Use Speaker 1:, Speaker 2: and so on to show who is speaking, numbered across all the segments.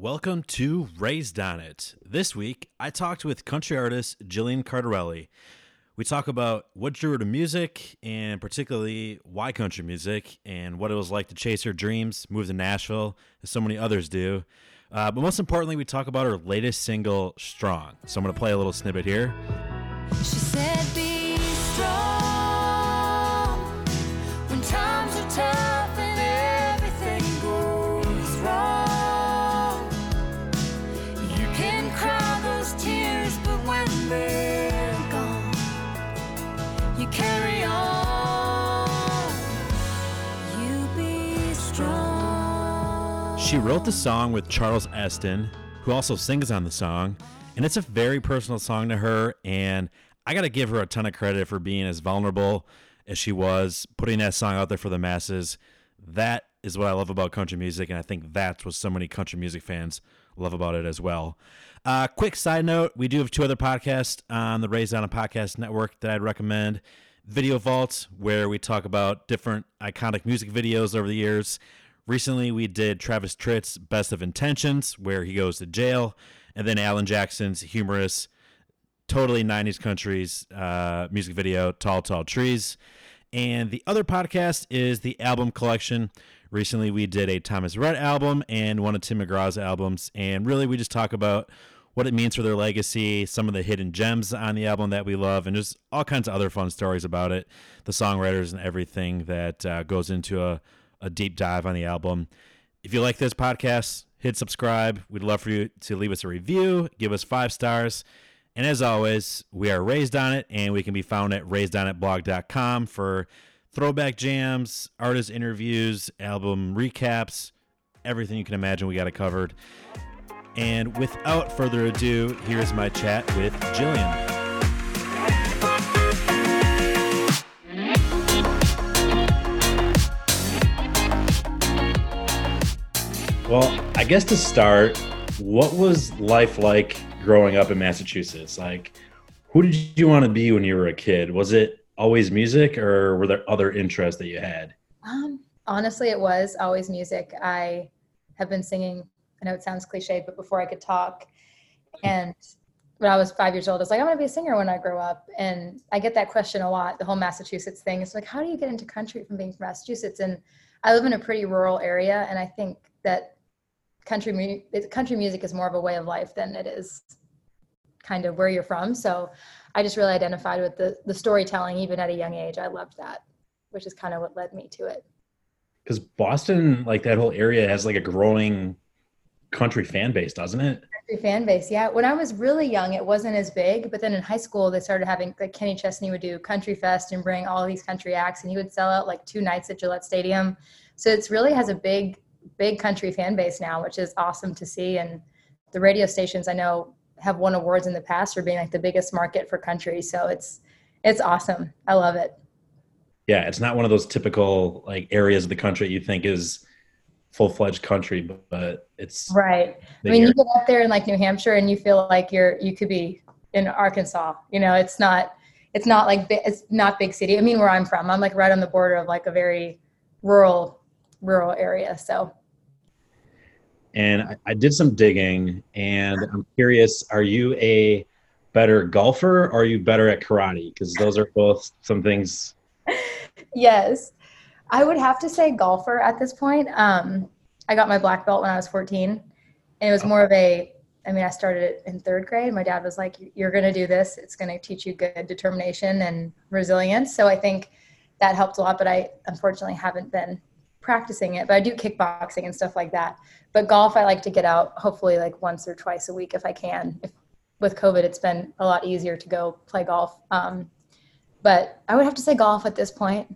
Speaker 1: Welcome to Raised on It. This week, I talked with country artist Jillian Cardarelli. We talk about what drew her to music and particularly why country music and what it was like to chase her dreams, move to Nashville, as so many others do. Uh, but most importantly, we talk about her latest single, Strong. So I'm going to play a little snippet here.
Speaker 2: She
Speaker 1: wrote the song with Charles Esten, who also sings on the song, and it's a very personal song to her. And I got to give her a ton of credit for being as vulnerable as she was, putting that song out there for the masses. That is what I love about country music, and I think that's what so many country music fans love about it as well. Uh, quick side note: we do have two other podcasts on the Raised on a Podcast Network that I'd recommend. Video Vault, where we talk about different iconic music videos over the years. Recently, we did Travis Tritt's Best of Intentions, where he goes to jail, and then Alan Jackson's humorous, totally 90s countries uh, music video, Tall, Tall Trees. And the other podcast is the album collection. Recently, we did a Thomas Rhett album and one of Tim McGraw's albums. And really, we just talk about what it means for their legacy, some of the hidden gems on the album that we love, and just all kinds of other fun stories about it, the songwriters and everything that uh, goes into a, a deep dive on the album. If you like this podcast, hit subscribe. We'd love for you to leave us a review, give us five stars. And as always, we are raised on it, and we can be found at raisedonitblog.com for throwback jams, artist interviews, album recaps, everything you can imagine. We got it covered. And without further ado, here's my chat with Jillian. Well, I guess to start, what was life like growing up in Massachusetts? Like, who did you want to be when you were a kid? Was it always music, or were there other interests that you had?
Speaker 3: Um, honestly, it was always music. I have been singing. I know it sounds cliche, but before I could talk, and when I was five years old, I was like, I want to be a singer when I grow up. And I get that question a lot. The whole Massachusetts thing. It's like, how do you get into country from being from Massachusetts? And I live in a pretty rural area, and I think that country mu- country music is more of a way of life than it is kind of where you're from. So I just really identified with the the storytelling, even at a young age. I loved that, which is kind of what led me to it.
Speaker 1: Because Boston, like that whole area, has like a growing country fan base, doesn't it?
Speaker 3: country fan base yeah when i was really young it wasn't as big but then in high school they started having like kenny chesney would do country fest and bring all these country acts and he would sell out like two nights at gillette stadium so it's really has a big big country fan base now which is awesome to see. And the radio stations i know have won awards in the past for being like the biggest market for country. So it's it's awesome. I love it.
Speaker 1: Yeah, it's not one of those typical like areas of the country you think is full fledged country, but, but it's
Speaker 3: right. I mean you
Speaker 1: area.
Speaker 3: get up there in like new hampshire and you feel like you're you could be in arkansas. You know it's not it's not like it's not big city. I mean where i'm from i'm like right on the border of like a very rural rural area so.
Speaker 1: And I, I did some digging and i'm curious are you a better golfer or are you better at karate? Because those are both some things.
Speaker 3: Yes. I would have to say golfer at this point. Um i got my black belt when i was 14 and it was more of a i mean i started it in third grade. My dad was like you're going to do this. It's going to teach you good determination and resilience. So i think that helped a lot but i unfortunately haven't been practicing it but i do kickboxing and stuff like that but golf i like to get out hopefully like once or twice a week if i can if with covid it's been a lot easier to go play golf um, but i would have to say golf at this point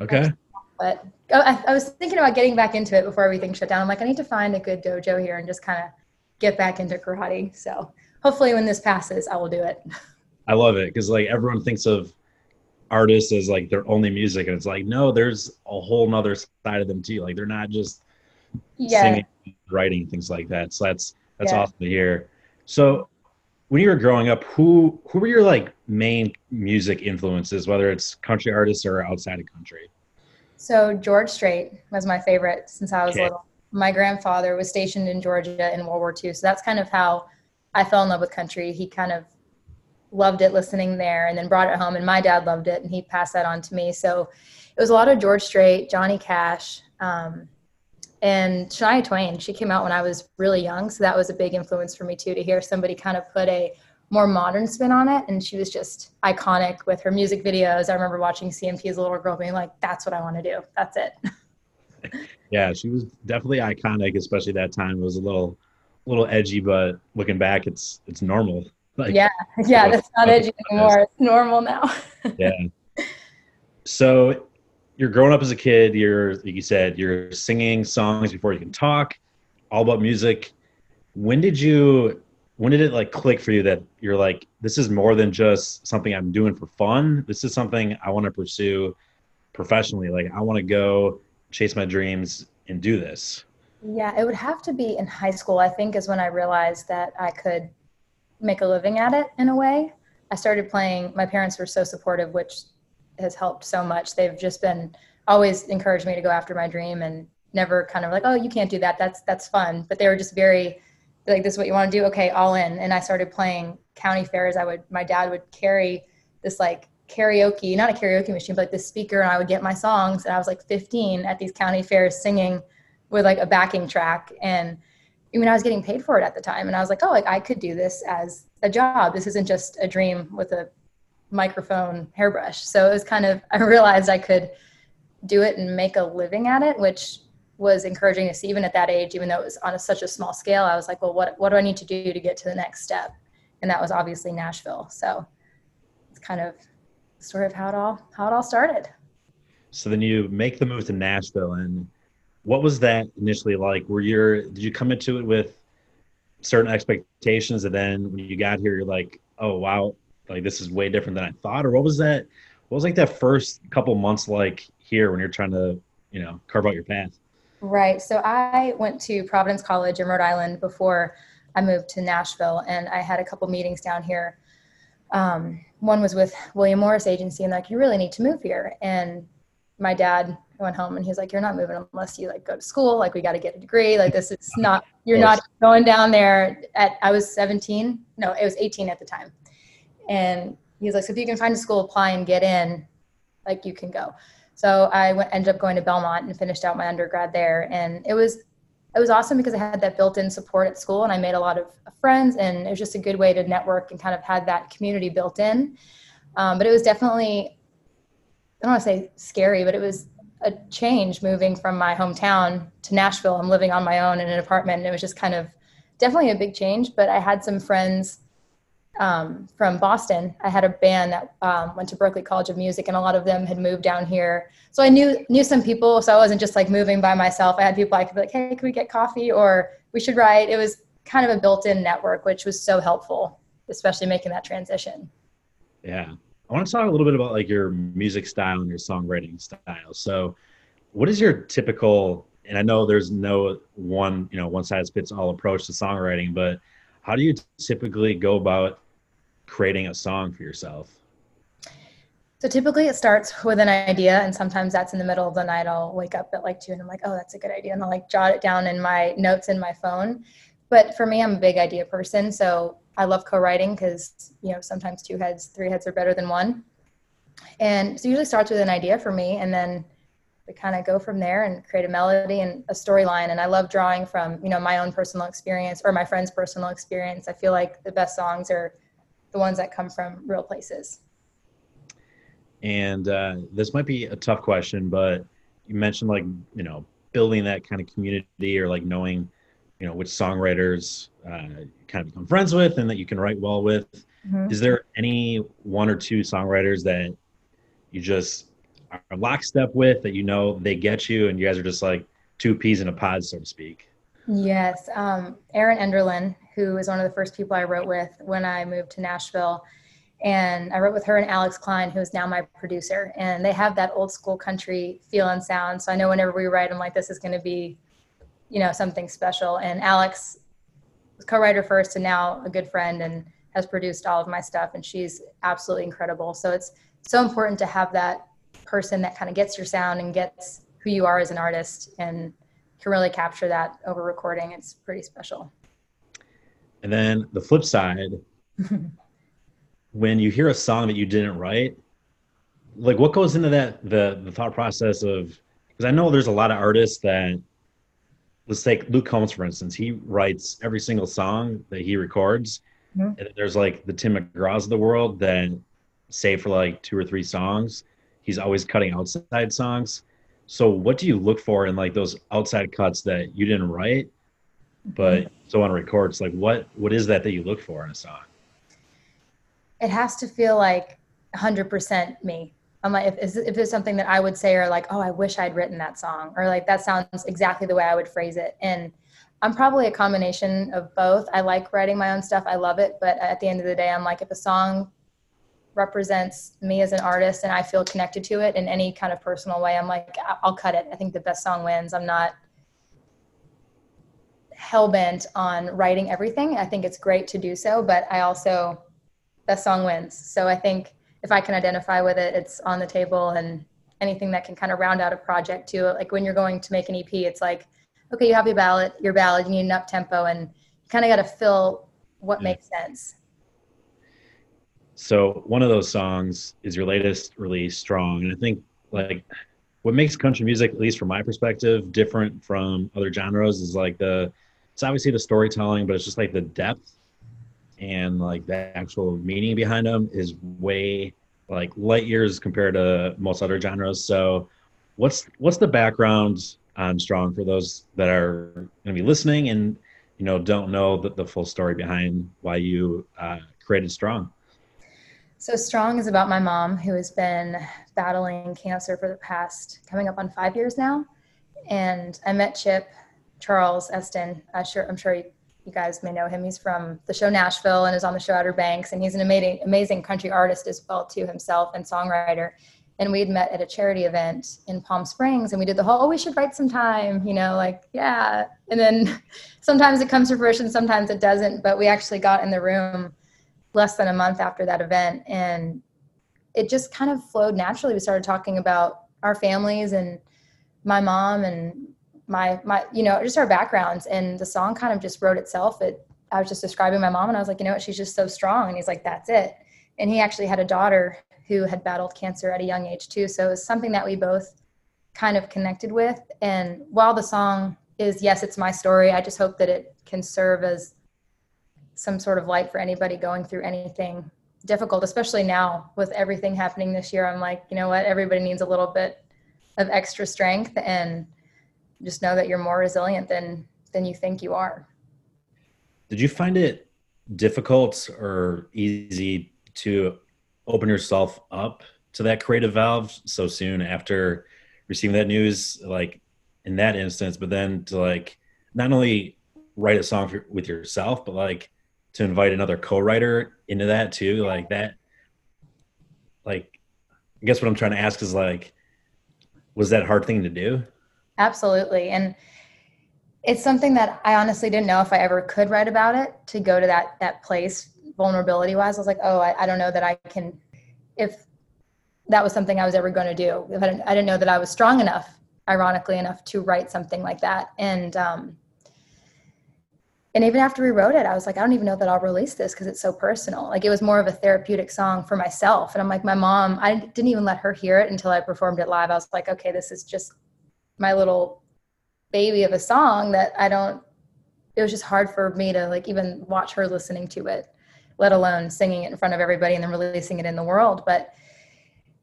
Speaker 1: okay
Speaker 3: but I, I was thinking about getting back into it before everything shut down. I'm like, I need to find a good dojo here and just kind of get back into karate. So hopefully, when this passes, I will do it.
Speaker 1: i love it because like everyone thinks of artists as like their only music and it's like no there's a whole nother side of them too like they're not just
Speaker 3: Yeah.
Speaker 1: singing writing things like that so that's that's
Speaker 3: Yeah.
Speaker 1: awesome to hear so when you were growing up who who were your like main music influences whether it's country artists or outside of country
Speaker 3: So George Strait was my favorite since I was
Speaker 1: Okay.
Speaker 3: little. my grandfather was stationed in Georgia in World War II. So that's kind of how I fell in love with country. He kind of loved it listening there and then brought it home. And my dad loved it and he passed that on to me. So it was a lot of George Strait, Johnny Cash, um, and Shania Twain. She came out when I was really young. So that was a big influence for me too to hear somebody kind of put a more modern spin on it. And she was just iconic with her music videos. I remember watching CMT as a little girl being like, that's what I want to do. That's it.
Speaker 1: yeah, she was definitely iconic, especially that time. It was a little, little edgy, but looking back, it's it's normal.
Speaker 3: Like, yeah, yeah, that's not edgy anymore. It's normal now.
Speaker 1: yeah. So, you're growing up as a kid. You're, like you said, you're singing songs before you can talk. All about music. When did you? When did it like click for you that you're like, this is more than just something I'm doing for fun. This is something I want to pursue professionally. Like, I want to go chase my dreams and do this?
Speaker 3: Yeah, it would have to be in high school, I think, is when I realized that I could make a living at it in a way. I started playing, my parents were so supportive, which has helped so much. They've just been always encouraged me to go after my dream and never kind of like, oh, you can't do that. That's that's fun. But they were just very like, this is what you want to do? Okay, all in. And I started playing county fairs. I would my dad would carry this like karaoke, not a karaoke machine, but like this speaker, and I would get my songs. And I was like 15 at these county fairs singing with like a backing track. And I mean, I was getting paid for it at the time. And I was like, oh, like I could do this as a job. This isn't just a dream with a microphone hairbrush. So it was kind of, I realized I could do it and make a living at it, which was encouraging to see even at that age, even though it was on a, such a small scale. I was like, well, what, what do I need to do to get to the next step? And that was obviously Nashville. So it's kind of the story of how it all how it all started.
Speaker 1: So then you make the move to Nashville, and what was that initially like? Were you did you come into it with certain expectations, and then when you got here, you're like, oh wow, like this is way different than I thought, or what was that? What was like that first couple months like here when you're trying to you know carve out your path?
Speaker 3: Right. So I went to Providence College in Rhode Island before I moved to Nashville, and I had a couple meetings down here um, one was with William Morris Agency, and like, you really need to move here. And my dad went home and he was like, You're not moving unless you like go to school. Like, we got to get a degree. Like, this is not, you're not going down there at, I was 17. No, it was 18 at the time. And he was like, So if you can find a school, apply and get in, like, you can go. So I went, ended up going to Belmont and finished out my undergrad there. And it was it was awesome because I had that built-in support at school and I made a lot of friends and it was just a good way to network and kind of had that community built in. Um, but it was definitely, I don't want to say scary, but it was a change moving from my hometown to Nashville. I'm living on my own in an apartment and it was just kind of definitely a big change, but I had some friends um, from Boston. I had a band that um, went to Berklee College of Music, and a lot of them had moved down here. So I knew knew some people. So I wasn't just like moving by myself. I had people I could be like, "Hey, can we get coffee?" or "We should write." It was kind of a built-in network, which was so helpful, especially making that transition.
Speaker 1: Yeah, I want to talk a little bit about like your music style and your songwriting style. So, what is your typical? And I know there's no one, you know, one size fits all approach to songwriting, but how do you typically go about creating a song for yourself?
Speaker 3: So typically it starts with an idea, and sometimes that's in the middle of the night. I'll wake up at like two and I'm like, oh, that's a good idea. And I'll like jot it down in my notes in my phone. But for me, I'm a big idea person. So I love co writing because, you know, sometimes two heads, three heads are better than one. And so usually starts with an idea for me. And then we kind of go from there and create a melody and a storyline. And I love drawing from, you know, my own personal experience or my friend's personal experience. I feel like the best songs are the ones that come from real places.
Speaker 1: And uh, this might be a tough question, but you mentioned like you know building that kind of community or like knowing you know which songwriters uh, kind of become friends with and that you can write well with. Mm-hmm. Is there any one or two songwriters that you just are lockstep with that you know they get you and you guys are just like two peas in a pod, so to speak?
Speaker 3: Yes, um, Erin Enderlin who is one of the first people I wrote with when I moved to Nashville. And I wrote with her and Alex Kline, who is now my producer. And they have that old school country feel and sound. So I know whenever we write, I'm like, this is going to be, you know, something special. And Alex co-writer first and now a good friend and has produced all of my stuff. And she's absolutely incredible. So it's so important to have that person that kind of gets your sound and gets who you are as an artist and can really capture that over recording. It's pretty special.
Speaker 1: And then the flip side, when you hear a song that you didn't write, like what goes into that the the thought process of because I know there's a lot of artists that let's take Luke Combs for instance. He writes every single song that he records.
Speaker 3: Mhm.
Speaker 1: And there's like the Tim McGraws of the world that say for like two or three songs, he's always cutting outside songs. So what do you look for in like those outside cuts that you didn't write, but so on records? Like what what is that that you look for in a song?
Speaker 3: it has to feel like 100% me. I'm like, if, if it's something that I would say, or like, oh, I wish I'd written that song, or like, that sounds exactly the way I would phrase it. And I'm probably a combination of both. I like writing my own stuff, I love it. But at the end of the day, I'm like, if a song represents me as an artist and I feel connected to it in any kind of personal way, I'm like, I'll cut it. I think the best song wins. I'm not hell bent on writing everything. I think it's great to do so, but I also best song wins. So I think if I can identify with it, it's on the table and anything that can kind of round out a project too. Like when you're going to make an EP, it's like, okay, you have your ballad, your ballad, you need an up tempo and you kind of got to fill what
Speaker 1: Yeah.
Speaker 3: makes sense.
Speaker 1: So one of those songs is your latest release, Strong. And I think like what makes country music, at least from my perspective, different from other genres is like the it's obviously the storytelling, but it's just like the depth and like the actual meaning behind them is way like light years compared to most other genres. So what's what's the background on Strong for those that are going to be listening and you know don't know the, the full story behind why you uh, created Strong?
Speaker 3: So Strong is about my mom who has been battling cancer for the past coming up on five years now. And I met Chip Charles Esten. I'm sure, I'm sure you, guys may know him. He's from the show Nashville and is on the show Outer Banks. And he's an amazing, amazing country artist as well too himself and songwriter. And we'd met at a charity event in Palm Springs and we did the whole, oh, we should write some time, you know, like, yeah. And then sometimes it comes to fruition, sometimes it doesn't. But we actually got in the room less than a month after that event and it just kind of flowed naturally we started talking about our families and my mom and my my you know just our backgrounds and the song kind of just wrote itself. It i was just describing my mom and i was like you know what? She's just so strong. And he's like that's it. And he actually had a daughter who had battled cancer at a young age too. So it was something that we both kind of connected with. And while the song is yes it's my story i just hope that it can serve as some sort of light for anybody going through anything difficult, especially now with everything happening this year. I'm like, you know what? Everybody needs a little bit of extra strength. And just know that you're more resilient than than you think you are.
Speaker 1: Did you find it difficult or easy to open yourself up to that creative valve so soon after receiving that news? Like in that instance, but then to like not only write a song for, with yourself, but like to invite another co-writer into that too, like that. Like, I guess what I'm trying to ask is like, was that a hard thing to do?
Speaker 3: Absolutely. And it's something that I honestly didn't know if I ever could write about it to go to that that place vulnerability wise. I was like, oh, I, I don't know that I can if that was something I was ever going to do. If I didn't, I didn't know that I was strong enough, ironically enough, to write something like that. And um, and even after we wrote it, I was like, I don't even know that I'll release this because it's so personal. Like it was more of a therapeutic song for myself. And I'm like, my mom, I didn't even let her hear it until I performed it live. I was like, okay, this is just my little baby of a song that I don't. It was just hard for me to like even watch her listening to it, let alone singing it in front of everybody and then releasing it in the world. But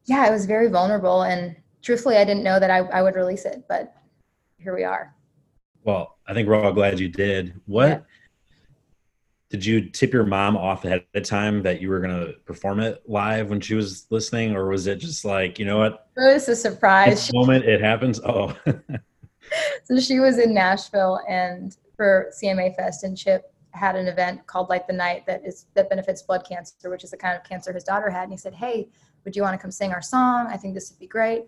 Speaker 3: yeah, it was very vulnerable. And truthfully, I didn't know that I, I would release it, but here we are.
Speaker 1: Well, I think we're all glad you did. What
Speaker 3: Yeah.
Speaker 1: Did you tip your mom off ahead of time that you were going to perform it live when she was listening, or was it just like, you know what,
Speaker 3: It was a surprise.
Speaker 1: this moment it happens? Oh,
Speaker 3: so she was in Nashville and for CMA Fest and Chip had an event called like the Night that is that benefits blood cancer, which is the kind of cancer his daughter had. And he said, Hey, would you want to come sing our song? I think this would be great.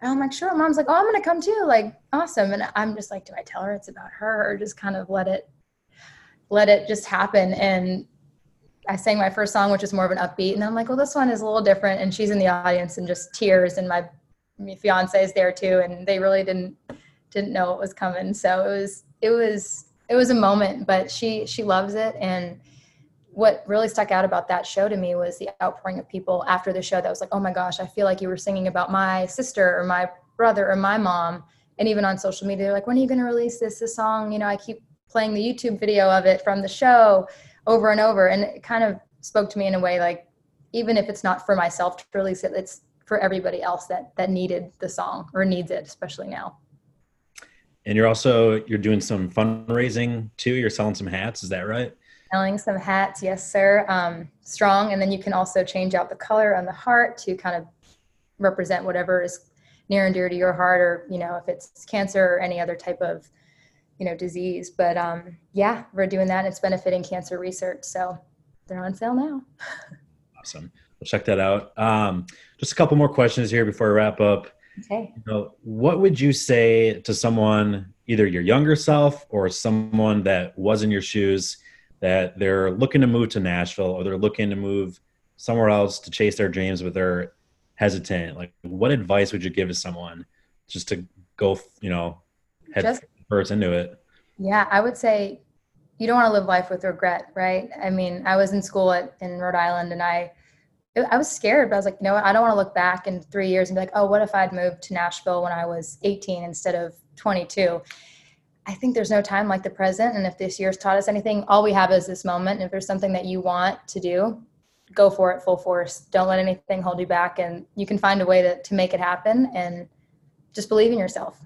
Speaker 3: And I'm like, sure. Mom's like, Oh, I'm gonna come too. Like, awesome. And I'm just like, do I tell her it's about her or just kind of let it let it just happen? And I sang my first song, which is more of an upbeat, and I'm like, well, this one is a little different. And she's in the audience and just tears, and my, my fiance is there too, and they really didn't didn't know what was coming. So it was it was it was a moment, but she she loves it and what really stuck out about that show to me was the outpouring of people after the show that was like, "Oh my gosh, I feel like you were singing about my sister or my brother or my mom." And even on social media, they're like, "When are you going to release this this song?" You know, I keep playing the YouTube video of it from the show over and over and it kind of spoke to me in a way like even if it's not for myself to release it, it's for everybody else that that needed the song or needs it, especially now.
Speaker 1: And you're also you're doing some fundraising too. You're selling some hats, is that right?
Speaker 3: Selling some hats, yes, sir. Um, strong, and then you can also change out the color on the heart to kind of represent whatever is near and dear to your heart, or you know, if it's cancer or any other type of you know disease. But um, yeah, we're doing that. It's benefiting cancer research, so they're on sale now.
Speaker 1: awesome. We'll check that out. Um, just a couple more questions here before i wrap up.
Speaker 3: Okay.
Speaker 1: You know, what would you say to someone, either your younger self or someone that was in your shoes, that they're looking to move to Nashville or they're looking to move somewhere else to chase their dreams, but they're hesitant? Like, what advice would you give to someone just to go, you know, head
Speaker 3: Just-
Speaker 1: first into it?
Speaker 3: Yeah, I would say you don't want to live life with regret, right? I mean, I was in school at, in Rhode Island and I I was scared, but I was like, you know what? I don't want to look back in three years and be like, oh, what if I'd moved to Nashville when I was 18 instead of 22? I think there's no time like the present. And if this year's taught us anything, all we have is this moment. And if there's something that you want to do, go for it full force. Don't let anything hold you back. And you can find a way to, to make it happen and just believe in yourself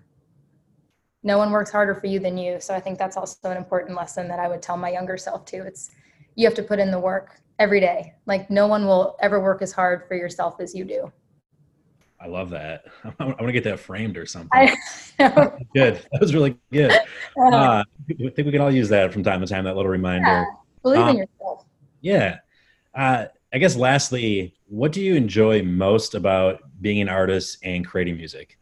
Speaker 3: no one works harder for you than you. So I think that's also an important lesson that I would tell my younger self too. It's you have to put in the work every day. Like no one will ever work as hard for yourself as you do.
Speaker 1: I love that. I want to get that framed or something.
Speaker 3: I
Speaker 1: good. That was really good. Uh, I think we can all use that from time to time. That little reminder.
Speaker 3: yeah. Believe in
Speaker 1: um,
Speaker 3: yourself.
Speaker 1: Yeah. Uh, I guess lastly, what do you enjoy most about being an artist and creating music?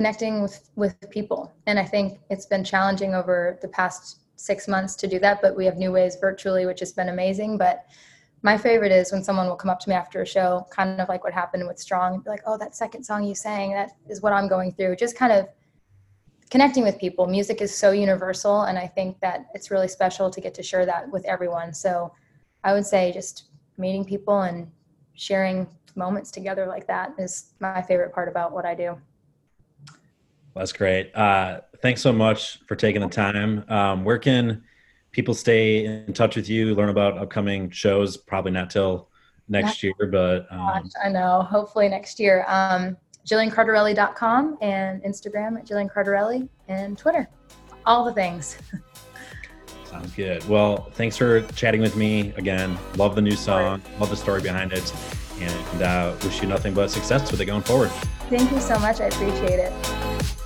Speaker 3: Connecting with with people. And I think it's been challenging over the past six months to do that, but we have new ways virtually, which has been amazing. But my favorite is when someone will come up to me after a show, kind of like what happened with Strong, and be like, "Oh, that second song you sang, that is what I'm going through." Just kind of connecting with people. Music is so universal, and I think that it's really special to get to share that with everyone. So, I would say just meeting people and sharing moments together like that is my favorite part about what I do.
Speaker 1: That's great. Uh, thanks so much for taking the time. Um, where can people stay in touch with you, learn about upcoming shows? Probably not till next year, but
Speaker 3: Gosh,
Speaker 1: um,
Speaker 3: I know. Hopefully next year. Um, JillianCardarelli.com and Instagram at Jillian Cardarelli and Twitter. All the things.
Speaker 1: sounds good. Well, thanks for chatting with me again. Love the new song, love the story behind it, and uh, wish you nothing but success with it going forward.
Speaker 3: Thank you so much. I appreciate it.